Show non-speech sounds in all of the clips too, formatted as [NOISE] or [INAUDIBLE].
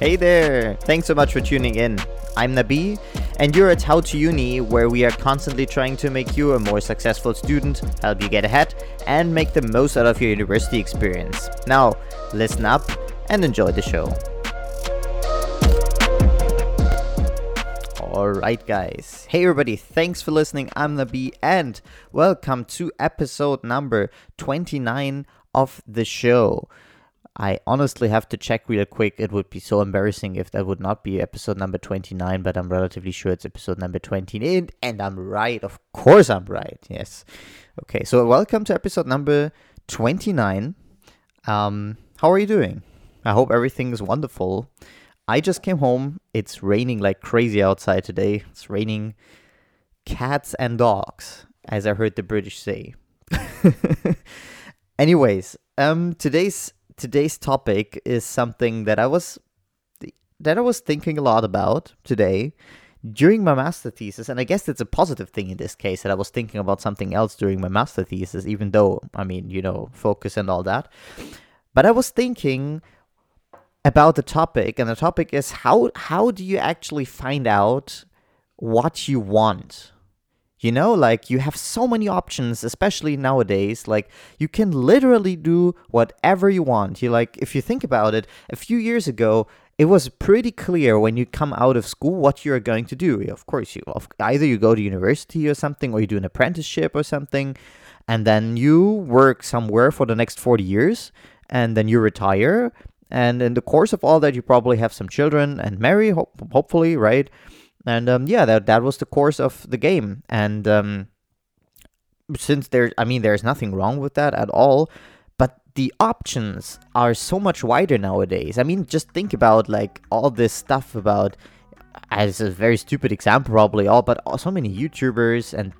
Hey there! Thanks so much for tuning in. I'm Nabi, and you're at How to Uni, where we are constantly trying to make you a more successful student, help you get ahead, and make the most out of your university experience. Now, listen up and enjoy the show. Alright, guys. Hey, everybody. Thanks for listening. I'm Nabi, and welcome to episode number 29 of the show. I honestly have to check real quick. It would be so embarrassing if that would not be episode number 29, but I'm relatively sure it's episode number 28, and I'm right. Of course, I'm right. Yes. Okay, so welcome to episode number 29. Um, how are you doing? I hope everything is wonderful. I just came home. It's raining like crazy outside today. It's raining cats and dogs, as I heard the British say. [LAUGHS] Anyways, um, today's today's topic is something that I was that I was thinking a lot about today during my master thesis, and I guess it's a positive thing in this case that I was thinking about something else during my master thesis, even though I mean, you know, focus and all that. But I was thinking about the topic, and the topic is how how do you actually find out what you want? You know, like you have so many options, especially nowadays. Like you can literally do whatever you want. You like, if you think about it, a few years ago, it was pretty clear when you come out of school what you're going to do. Of course, you either you go to university or something, or you do an apprenticeship or something, and then you work somewhere for the next 40 years, and then you retire. And in the course of all that, you probably have some children and marry, ho- hopefully, right? And um, yeah, that that was the course of the game. And um, since there, I mean, there's nothing wrong with that at all. But the options are so much wider nowadays. I mean, just think about like all this stuff about. As a very stupid example, probably all, but so many YouTubers and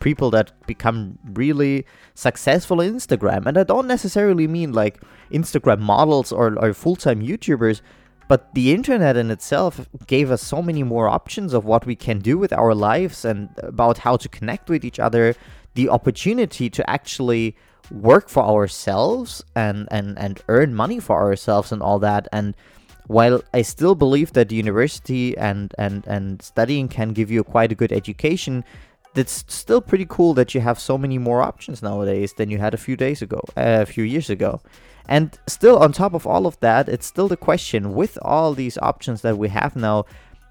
people that become really successful on Instagram. And I don't necessarily mean like Instagram models or, or full time YouTubers, but the internet in itself gave us so many more options of what we can do with our lives and about how to connect with each other, the opportunity to actually work for ourselves and, and, and earn money for ourselves and all that. And while I still believe that university and, and, and studying can give you quite a good education, it's still pretty cool that you have so many more options nowadays than you had a few days ago, uh, a few years ago. And still, on top of all of that, it's still the question with all these options that we have now,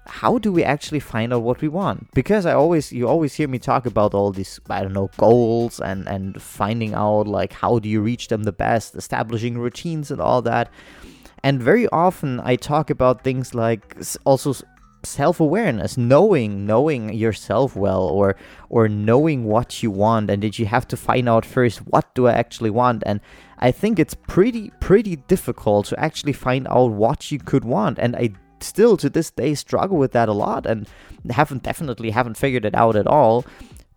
how do we actually find out what we want? Because I always, you always hear me talk about all these, I don't know, goals and, and finding out like how do you reach them the best, establishing routines and all that. And very often I talk about things like also self-awareness knowing knowing yourself well or or knowing what you want and did you have to find out first what do i actually want? And I think it's pretty pretty difficult to actually find out what you could want. And I still to this day struggle with that a lot and haven't definitely haven't figured it out at all.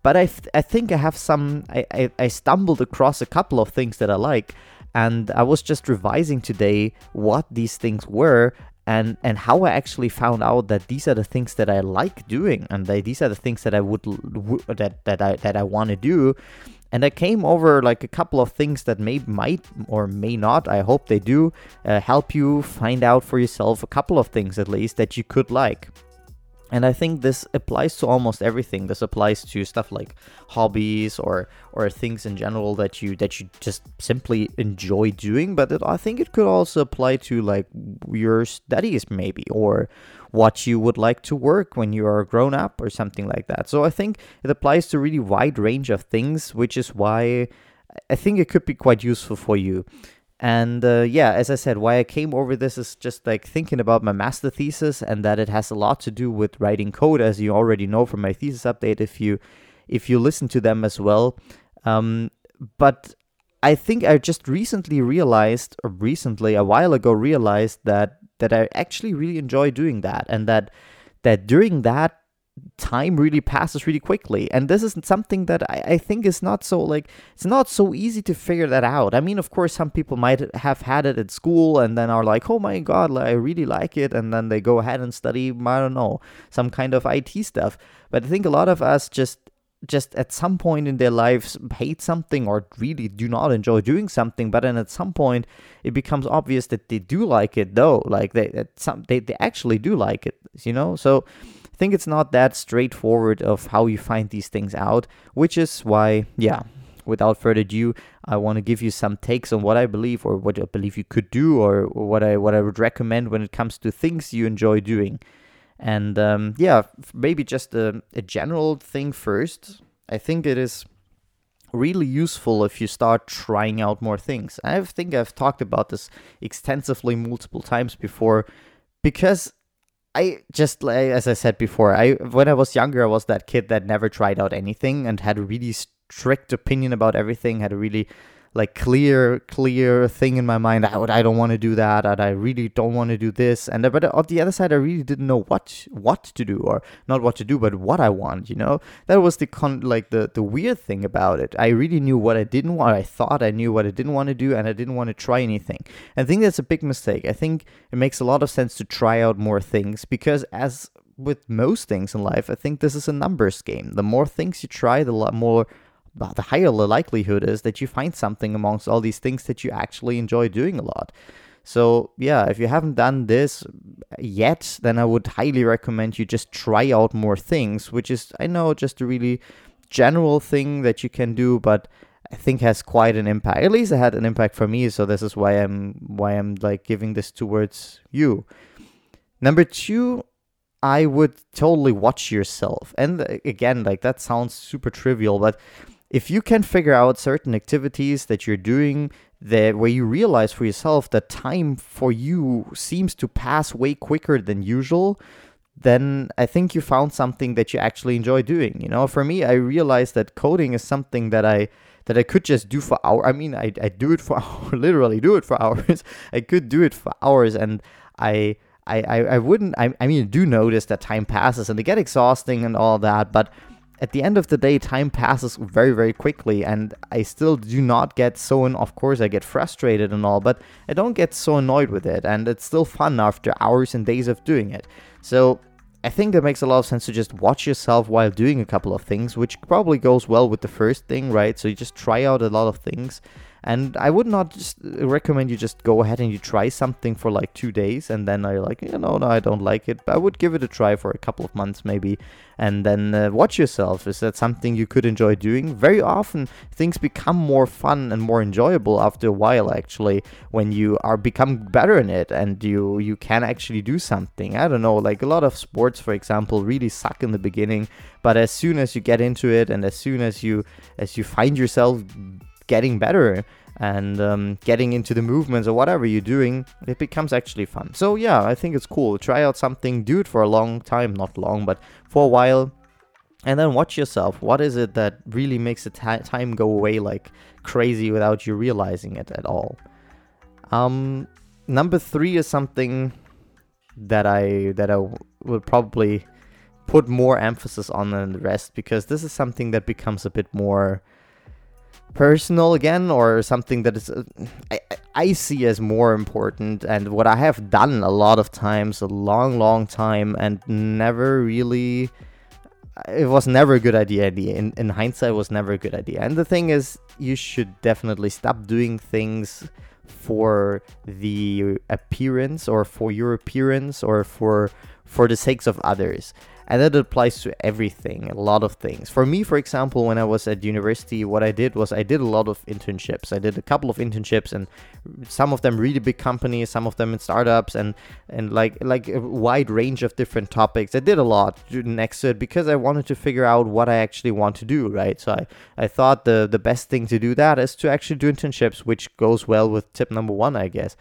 But I, th- I think I have some I, I, I stumbled across a couple of things that I like. And I was just revising today what these things were and and how I actually found out that these are the things that I like doing and they, these are the things that I would that that I that I want to do. And I came over like a couple of things that may might or may not I hope they do uh, help you find out for yourself a couple of things at least that you could like and I think this applies to almost everything. This applies to stuff like hobbies or or things in general that you that you just simply enjoy doing. But it, I think it could also apply to like your studies maybe or what you would like to work when you are grown up or something like that. So I think it applies to really wide range of things, which is why I think it could be quite useful for you. And uh, yeah, as I said, why I came over this is just like thinking about my master thesis and that it has a lot to do with writing code, as you already know from my thesis update if you if you listen to them as well. Um, but I think I just recently realized, or recently a while ago realized that that I actually really enjoy doing that, and that that during that time really passes really quickly. And this is something that I, I, think is not so like it's not so easy to figure that out. I mean of course some people might have had it at school and then are like oh my god i really like it. And then they go ahead and study i don't know some kind of it stuff. But i think a lot of us just just at some point in their lives hate something or really do not enjoy doing something but then at some point it becomes obvious that they do like it though. Like they some they, they actually do like it you know? So think it's not that straightforward of how you find these things out which is why yeah without further ado i want to give you some takes on what i believe or what i believe you could do or what i what i would recommend when it comes to things you enjoy doing and um, yeah, maybe just a, a general thing first. I think it is really useful if you start trying out more things. I think I've talked about this extensively multiple times before because I just as I said before, I when I was younger I was that kid that never tried out anything and had a really strict opinion about everything, had a really like clear clear thing in my mind. I, I don't want to do that and I really don't want to do this and but on the other side I really didn't know what what to do or not what to do but what I want you know? That was the con like the the weird thing about it. I really knew what I didn't want I thought I knew what I didn't want to do and I didn't want to try anything. I think that's a big mistake. I think it makes a lot of sense to try out more things because as with most things in life I think this is a numbers game. The more things you try the more the higher the likelihood is that you find something amongst all these things that you actually enjoy doing a lot. So, yeah, if you haven't done this yet, then I would highly recommend you just try out more things, which is, I know, just a really general thing that you can do, but I think has quite an impact. At least it had an impact for me, so this is why I'm why I'm like giving this towards you. Number 2, I would totally watch yourself. And uh, again, like that sounds super trivial, but if you can figure out certain activities that you're doing that where you realize for yourself that time for you seems to pass way quicker than usual then i think you found something that you actually enjoy doing you know? For me i realized that coding is something that i that i could just do for hours i mean i, I do it for [LAUGHS] hours literally do it for hours. [LAUGHS] I could do it for hours and i I, I, I wouldn't I, I mean do notice that time passes and they get exhausting and all that but at the end of the day, time passes very, very quickly, and I still do not get so. And of course, I get frustrated and all, but I don't get so annoyed with it, and it's still fun after hours and days of doing it. So I think that makes a lot of sense to just watch yourself while doing a couple of things, which probably goes well with the first thing, right? So you just try out a lot of things and I would not just recommend you just go ahead and you try something for like two days and then you're like, you know, no, I don't like it. But I would give it a try for a couple of months maybe and then uh, watch yourself. Is that something you could enjoy doing? Very often things become more fun and more enjoyable after a while actually when you are become better in it and you you can actually do something. I don't know, like a lot of sports for example really suck in the beginning, but as soon as you get into it and as soon as you as you find yourself getting better and um, getting into the movements or whatever you're doing, it becomes actually fun. So yeah, I think it's cool. Try out something, do it for a long time, not long, but for a while, and then watch yourself. What is it that really makes the t- time go away like crazy without you realizing it at all? Um, number three is something that I that I will probably put more emphasis on than the rest because this is something that becomes a bit more personal again or something that is uh, I, I see as more important and what I have done a lot of times a long long time and never really it was never a good idea in, in hindsight was never a good idea. And the thing is you should definitely stop doing things for the appearance or for your appearance or for for the sakes of others and that applies to everything, a lot of things. For me, for example, when I was at university, what I did was I did a lot of internships. I did a couple of internships, and some of them really big companies, some of them in startups, and and like like a wide range of different topics. I did a lot next to it because I wanted to figure out what I actually want to do, right? So I I thought the the best thing to do that is to actually do internships, which goes well with tip number one, I guess.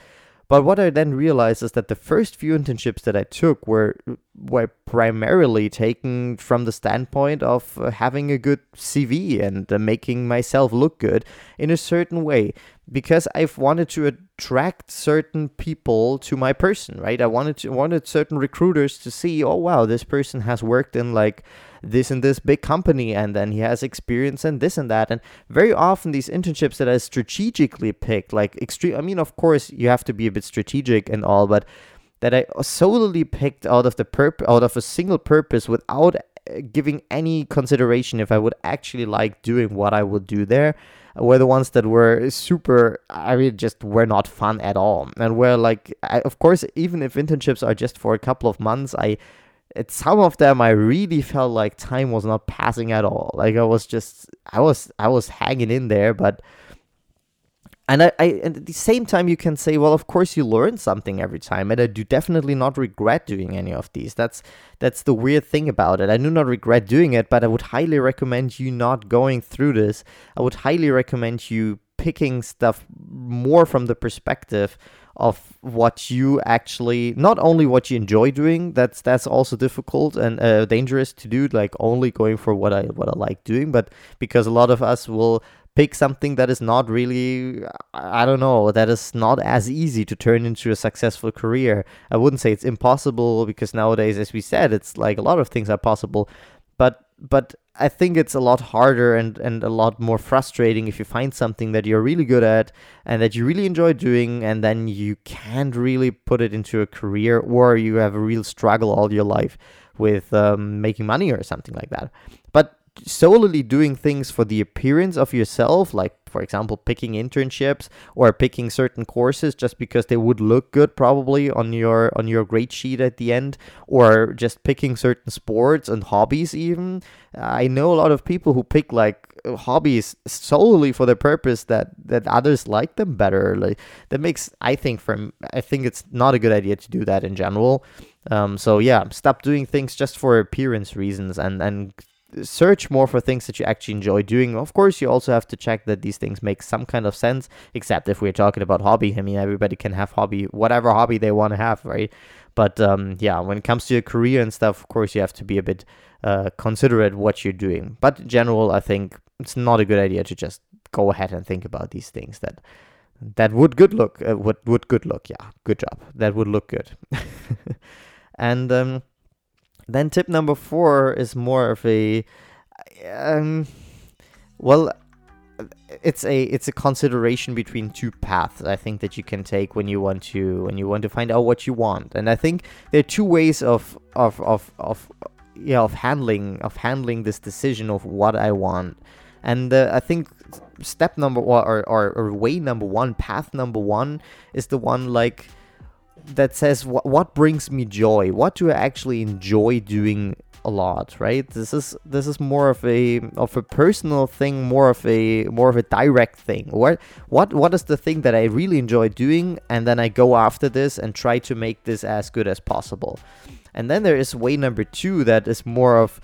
But what I then realized is that the first few internships that I took were were primarily taken from the standpoint of uh, having a good CV and uh, making myself look good in a certain way because I've wanted to attract certain people to my person, right? I wanted to wanted certain recruiters to see, oh wow, this person has worked in like this and this big company and then he has experience in this and that and very often these internships that I strategically picked like extreme i mean of course you have to be a bit strategic and all but that i solely picked out of the purp out of a single purpose without giving any consideration if I would actually like doing what I would do there were the ones that were super i mean just were not fun at all. And were like I, of course even if internships are just for a couple of months i at some of them i really felt like time was not passing at all. Like i was just i was i was hanging in there but and I, I at the same time you can say well of course you learn something every time and i do definitely not regret doing any of these. That's that's the weird thing about it. I do not regret doing it but i would highly recommend you not going through this. I would highly recommend you picking stuff more from the perspective of what you actually not only what you enjoy doing that's that's also difficult and uh, dangerous to do like only going for what i what i like doing but because a lot of us will pick something that is not really i don't know that is not as easy to turn into a successful career. I wouldn't say it's impossible because nowadays as we said it's like a lot of things are possible. But but i think it's a lot harder and and a lot more frustrating if you find something that you're really good at and that you really enjoy doing and then you can't really put it into a career or you have a real struggle all your life with um, making money or something like that. But solely doing things for the appearance of yourself, like for example, picking internships or picking certain courses just because they would look good probably on your on your grade sheet at the end, or just picking certain sports and hobbies even. I know a lot of people who pick like hobbies solely for the purpose that that others like them better. Like that makes I think from I think it's not a good idea to do that in general. Um, so yeah, stop doing things just for appearance reasons and and search more for things that you actually enjoy doing. Of course, you also have to check that these things make some kind of sense, except if we're talking about hobby. I mean, everybody can have hobby, whatever hobby they want to have, right? But um, yeah, when it comes to your career and stuff, of course, you have to be a bit uh, considerate what you're doing. But in general, I think it's not a good idea to just go ahead and think about these things that that would good look uh, would would good look yeah good job that would look good [LAUGHS] and um then tip number four is more of a, um, well, it's a it's a consideration between two paths I think that you can take when you want to when you want to find out what you want. And I think there are two ways of of of of yeah of handling of handling this decision of what I want. And uh, I think step number or, or, or way number one, path number one is the one like that says what what brings me joy? What do i actually enjoy doing a lot? Right? This is this is more of a of a personal thing more of a more of a direct thing. What what what is the thing that i really enjoy doing and then i go after this and try to make this as good as possible? And then there is way number two that is more of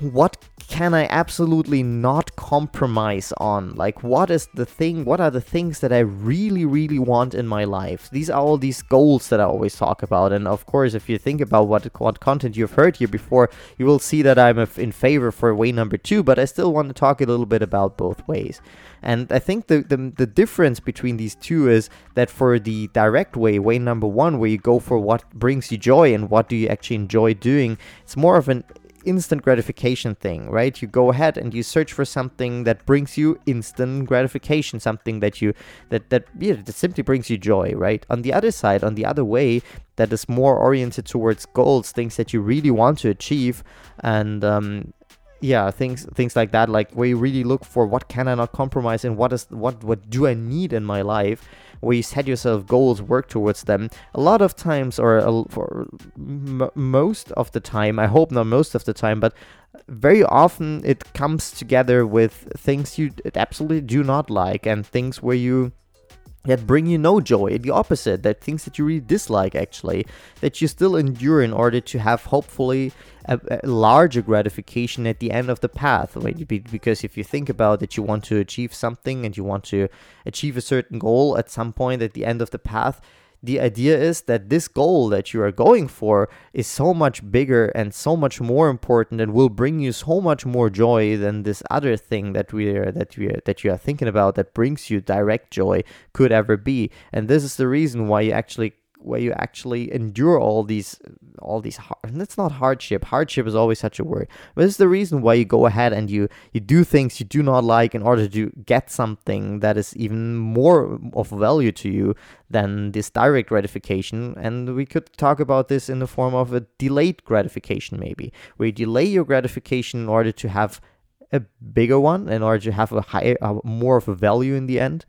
what can I absolutely not compromise on? Like, what is the thing? What are the things that I really, really want in my life? These are all these goals that I always talk about. And of course, if you think about what, what content you've heard here before, you will see that I'm in favor for way number two, but I still want to talk a little bit about both ways. And I think the, the, the difference between these two is that for the direct way, way number one, where you go for what brings you joy and what do you actually enjoy doing, it's more of an instant gratification thing, right? You go ahead and you search for something that brings you instant gratification, something that you that that yeah, that simply brings you joy, right? On the other side, on the other way, that is more oriented towards goals, things that you really want to achieve, and um, yeah things things like that like where you really look for what can i not compromise and what is what what do i need in my life where you set yourself goals, work towards them. A lot of times, or for m- most of the time, I hope not most of the time, but very often it comes together with things you absolutely do not like and things where you that bring you no joy. The opposite, that things that you really dislike actually, that you still endure in order to have hopefully a, a larger gratification at the end of the path. Because if you think about that, you want to achieve something and you want to achieve a certain goal at some point at the end of the path the idea is that this goal that you are going for is so much bigger and so much more important and will bring you so much more joy than this other thing that we are that we are, that you are thinking about that brings you direct joy could ever be. And this is the reason why you actually where you actually endure all these all these hard, that's not hardship. Hardship is always such a word but it's the reason why you go ahead and you you do things you do not like in order to get something that is even more of value to you than this direct gratification. And we could talk about this in the form of a delayed gratification maybe. Where you delay your gratification in order to have a bigger one in order to have a higher more of a value in the end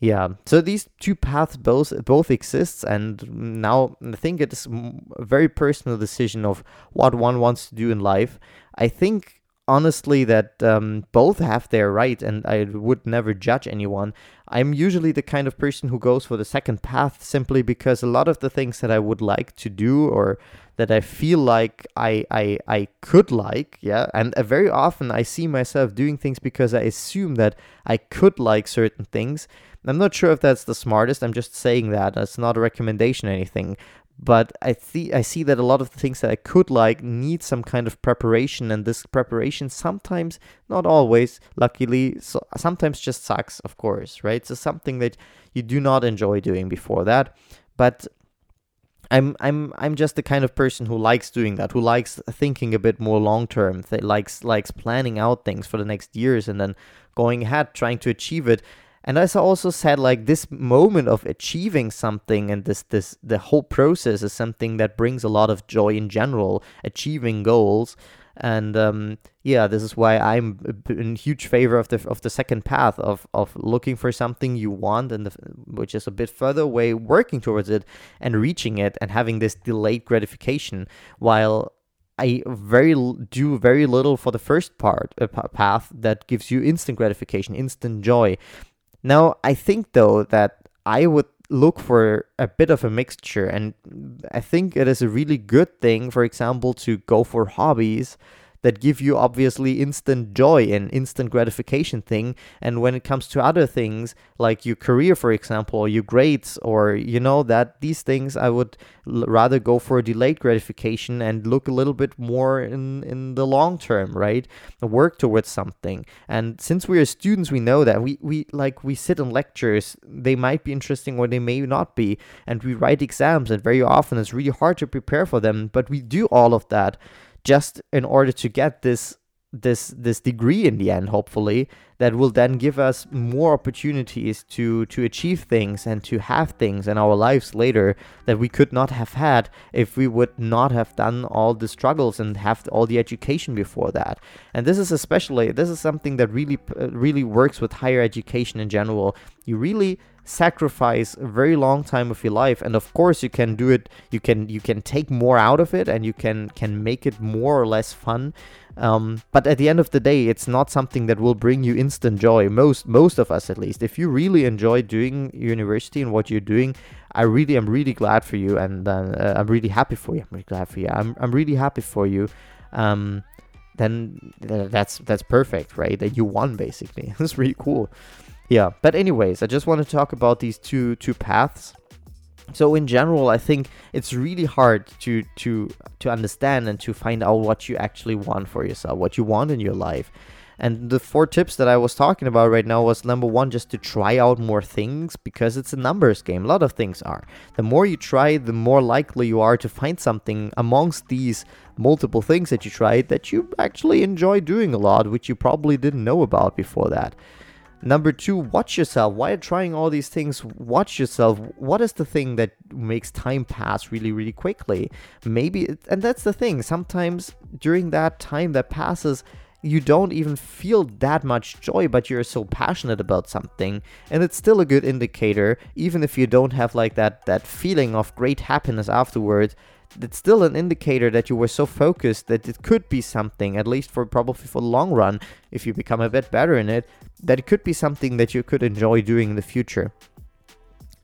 yeah. So these two paths both both exists and now i think it is a very personal decision of what one wants to do in life. I think honestly that um, both have their right and i would never judge anyone. I'm usually the kind of person who goes for the second path simply because a lot of the things that i would like to do or that i feel like i i, I could like yeah and uh, very often i see myself doing things because i assume that i could like certain things I'm not sure if that's the smartest. I'm just saying that. It's not a recommendation or anything. But I see I see that a lot of the things that I could like need some kind of preparation and this preparation sometimes, not always, luckily, so sometimes just sucks, of course, right? So something that you do not enjoy doing before that. But I'm I'm I'm just the kind of person who likes doing that, who likes thinking a bit more long term, that likes likes planning out things for the next years and then going ahead trying to achieve it and as I also said, like this moment of achieving something and this this the whole process is something that brings a lot of joy in general, achieving goals. And um, yeah, this is why I'm in huge favor of the of the second path of of looking for something you want and the, which is a bit further away, working towards it and reaching it, and having this delayed gratification. While I very do very little for the first part uh, path that gives you instant gratification, instant joy. Now, I think though that I would look for a bit of a mixture, and I think it is a really good thing, for example, to go for hobbies that give you obviously instant joy and instant gratification thing. And when it comes to other things like your career for example or your grades or you know that these things i would l- rather go for a delayed gratification and look a little bit more in in the long term right? Work towards something. And since we are students we know that we we like we sit in lectures. They might be interesting or they may not be. And we write exams and very often it's really hard to prepare for them. But we do all of that just in order to get this this this degree in the end hopefully that will then give us more opportunities to to achieve things and to have things in our lives later that we could not have had if we would not have done all the struggles and have all the education before that. And this is especially this is something that really really works with higher education in general. You really sacrifice a very long time of your life and of course you can do it you can you can take more out of it and you can can make it more or less fun. Um, but at the end of the day it's not something that will bring you instant joy most most of us at least. If you really enjoy doing university and what you're doing i really am really glad for you and uh, i'm really happy for you. I'm really glad for you. I'm, I'm really happy for you. Um, then uh, that's that's perfect right? That you won basically. [LAUGHS] That's really cool yeah but anyways i just want to talk about these two two paths so in general i think it's really hard to to to understand and to find out what you actually want for yourself what you want in your life and the four tips that I was talking about right now was number one, just to try out more things because it's a numbers game. A lot of things are. The more you try, the more likely you are to find something amongst these multiple things that you tried that you actually enjoy doing a lot, which you probably didn't know about before that. Number two, watch yourself. Why While trying all these things, watch yourself. What is the thing that makes time pass really, really quickly? Maybe, and that's the thing. Sometimes during that time that passes, you don't even feel that much joy, but you're so passionate about something, and it's still a good indicator, even if you don't have like that that feeling of great happiness afterwards it's still an indicator that you were so focused that it could be something, at least for probably for the long run, if you become a bit better in it, that it could be something that you could enjoy doing in the future.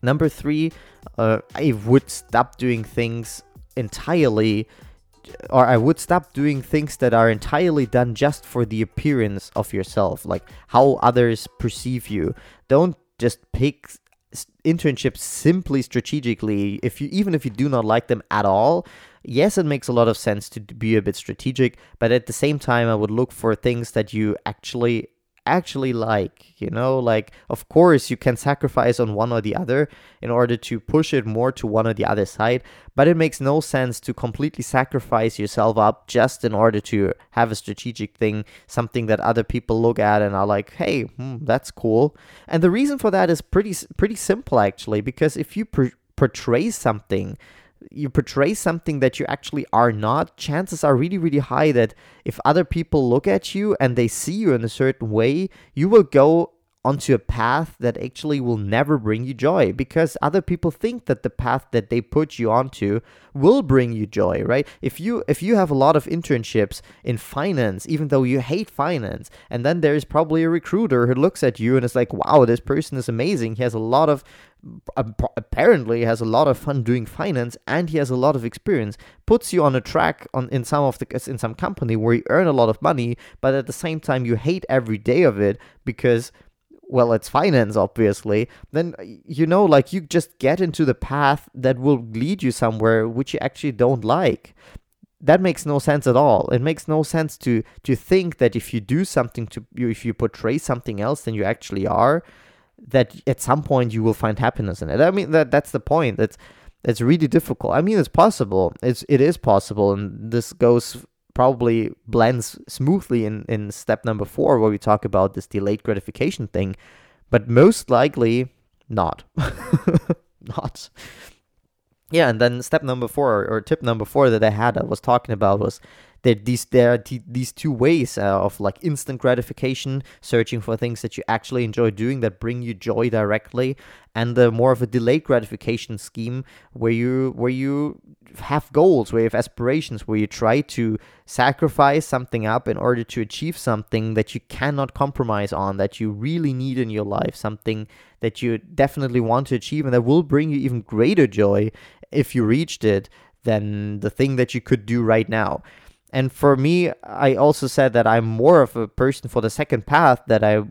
Number three, uh, I would stop doing things entirely, or I would stop doing things that are entirely done just for the appearance of yourself, like how others perceive you. Don't just pick internships simply strategically if you even if you do not like them at all yes it makes a lot of sense to be a bit strategic but at the same time i would look for things that you actually actually like. You know, like, of course, you can sacrifice on one or the other in order to push it more to one or the other side, but it makes no sense to completely sacrifice yourself up just in order to have a strategic thing, something that other people look at and are like, hey, hmm, that's cool. And the reason for that is pretty, pretty simple, actually, because if you per- portray something you portray something that you actually are not, chances are really, really high that if other people look at you and they see you in a certain way, you will go onto a path that actually will never bring you joy because other people think that the path that they put you onto will bring you joy right? If you if you have a lot of internships in finance even though you hate finance and then there's probably a recruiter who looks at you and is like wow this person is amazing. He has a lot of apparently has a lot of fun doing finance and he has a lot of experience puts you on a track on in some of the in some company where you earn a lot of money but at the same time you hate every day of it because well it's finance obviously then uh, you know like you just get into the path that will lead you somewhere which you actually don't like that makes no sense at all it makes no sense to to think that if you do something to you if you portray something else than you actually are that at some point you will find happiness in it. I mean that that's the point. That's it's really difficult. I mean it's possible. It's it is possible and this goes probably blends smoothly in in step number 4 where we talk about this delayed gratification thing, but most likely not. [LAUGHS] not. Yeah, and then step number 4 or tip number 4 that I had I was talking about was that these there are t- these two ways uh, of like instant gratification, searching for things that you actually enjoy doing that bring you joy directly, and the more of a delayed gratification scheme where you where you have goals, where you have aspirations, where you try to sacrifice something up in order to achieve something that you cannot compromise on, that you really need in your life, something that you definitely want to achieve and that will bring you even greater joy if you reached it than the thing that you could do right now. And for me, I also said that I'm more of a person for the second path that I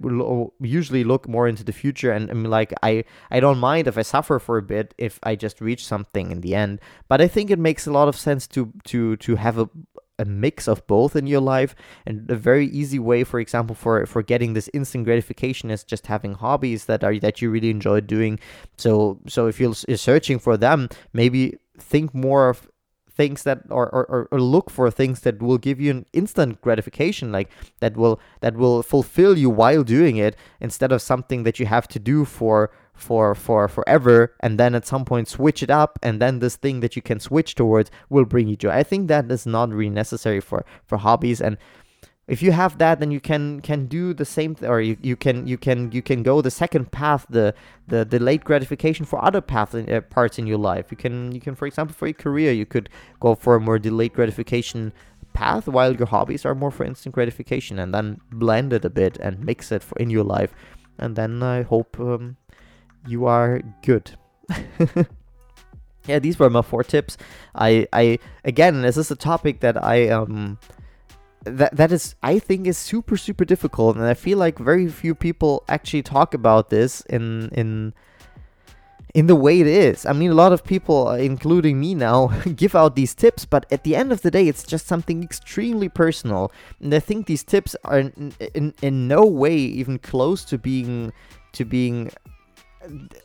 usually look more into the future and I'm like I I don't mind if I suffer for a bit if I just reach something in the end. But I think it makes a lot of sense to to to have a a mix of both in your life and a very easy way for example for for getting this instant gratification is just having hobbies that are that you really enjoy doing. So so if you're searching for them maybe think more of things that or, or, or look for things that will give you an instant gratification like that will that will fulfill you while doing it instead of something that you have to do for for for forever and then at some point switch it up and then this thing that you can switch towards will bring you joy. I think that is not really necessary for for hobbies and if you have that then you can can do the same th- or you, you can you can you can go the second path the the delayed gratification for other paths in, uh, parts in your life. You can you can for example for your career you could go for a more delayed gratification path while your hobbies are more for instant gratification and then blend it a bit and mix it for in your life. And then i hope um, you are good [LAUGHS] yeah these were my four tips i i again this is a topic that i um that that is I think is super super difficult and I feel like very few people actually talk about this in in in the way it is. I mean a lot of people uh, including me now [LAUGHS] give out these tips but at the end of the day it's just something extremely personal and I think these tips are in, in, in no way even close to being to being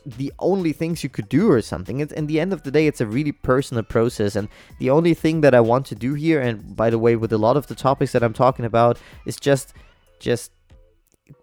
the only things you could do or something. It's in the end of the day, it's a really personal process, and the only thing that I want to do here, and by the way, with a lot of the topics that I'm talking about, is just just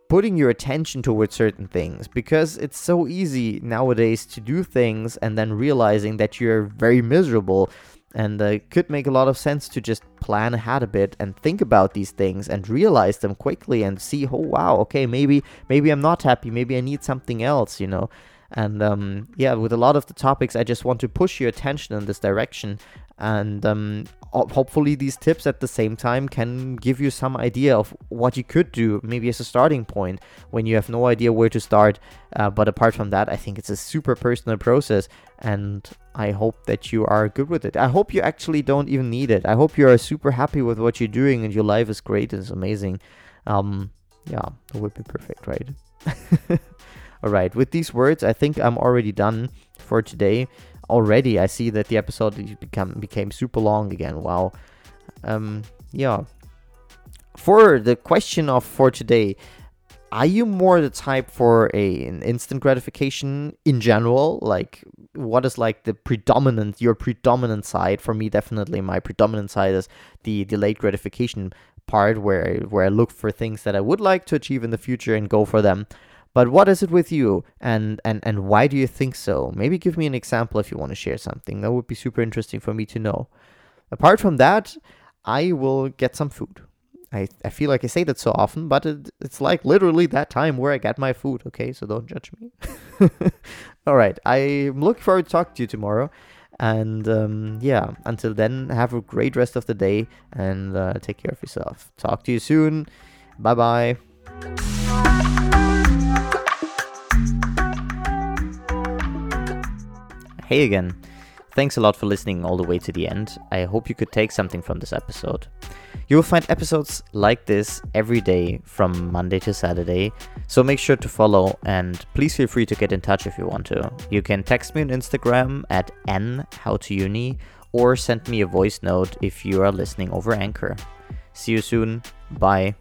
putting your attention towards certain things because it's so easy nowadays to do things and then realizing that you're very miserable and uh, it could make a lot of sense to just plan ahead a bit and think about these things and realize them quickly and see oh wow okay maybe maybe i'm not happy. Maybe i need something else you know? And um, yeah with a lot of the topics i just want to push your attention in this direction. And um, hopefully these tips at the same time can give you some idea of what you could do maybe as a starting point when you have no idea where to start. Uh, but apart from that i think it's a super personal process and i hope that you are good with it i hope you actually don't even need it i hope you are super happy with what you're doing and your life is great and it's amazing um yeah it would be perfect right [LAUGHS] all right with these words i think i'm already done for today already I see that the episode become became super long again. Wow. Um, yeah. For the question of for today, are you more the type for a an instant gratification in general? Like, what is like the predominant your predominant side? For me, definitely my predominant side is the delayed gratification part, where where I look for things that I would like to achieve in the future and go for them. But what is it with you, and and and why do you think so? Maybe give me an example if you want to share something. That would be super interesting for me to know. Apart from that, I will get some food. I, I feel like I say that so often, but it, it's like literally that time where I get my food, okay? So don't judge me. [LAUGHS] All right, I'm looking forward to talking to you tomorrow. And um, yeah, until then, have a great rest of the day and uh, take care of yourself. Talk to you soon. Bye bye. Hey again. Thanks a lot for listening all the way to the end. I hope you could take something from this episode. You will find episodes like this every day from Monday to Saturday, so make sure to follow and please feel free to get in touch if you want to. You can text me on Instagram at nhowtouni or send me a voice note if you are listening over Anchor. See you soon. Bye.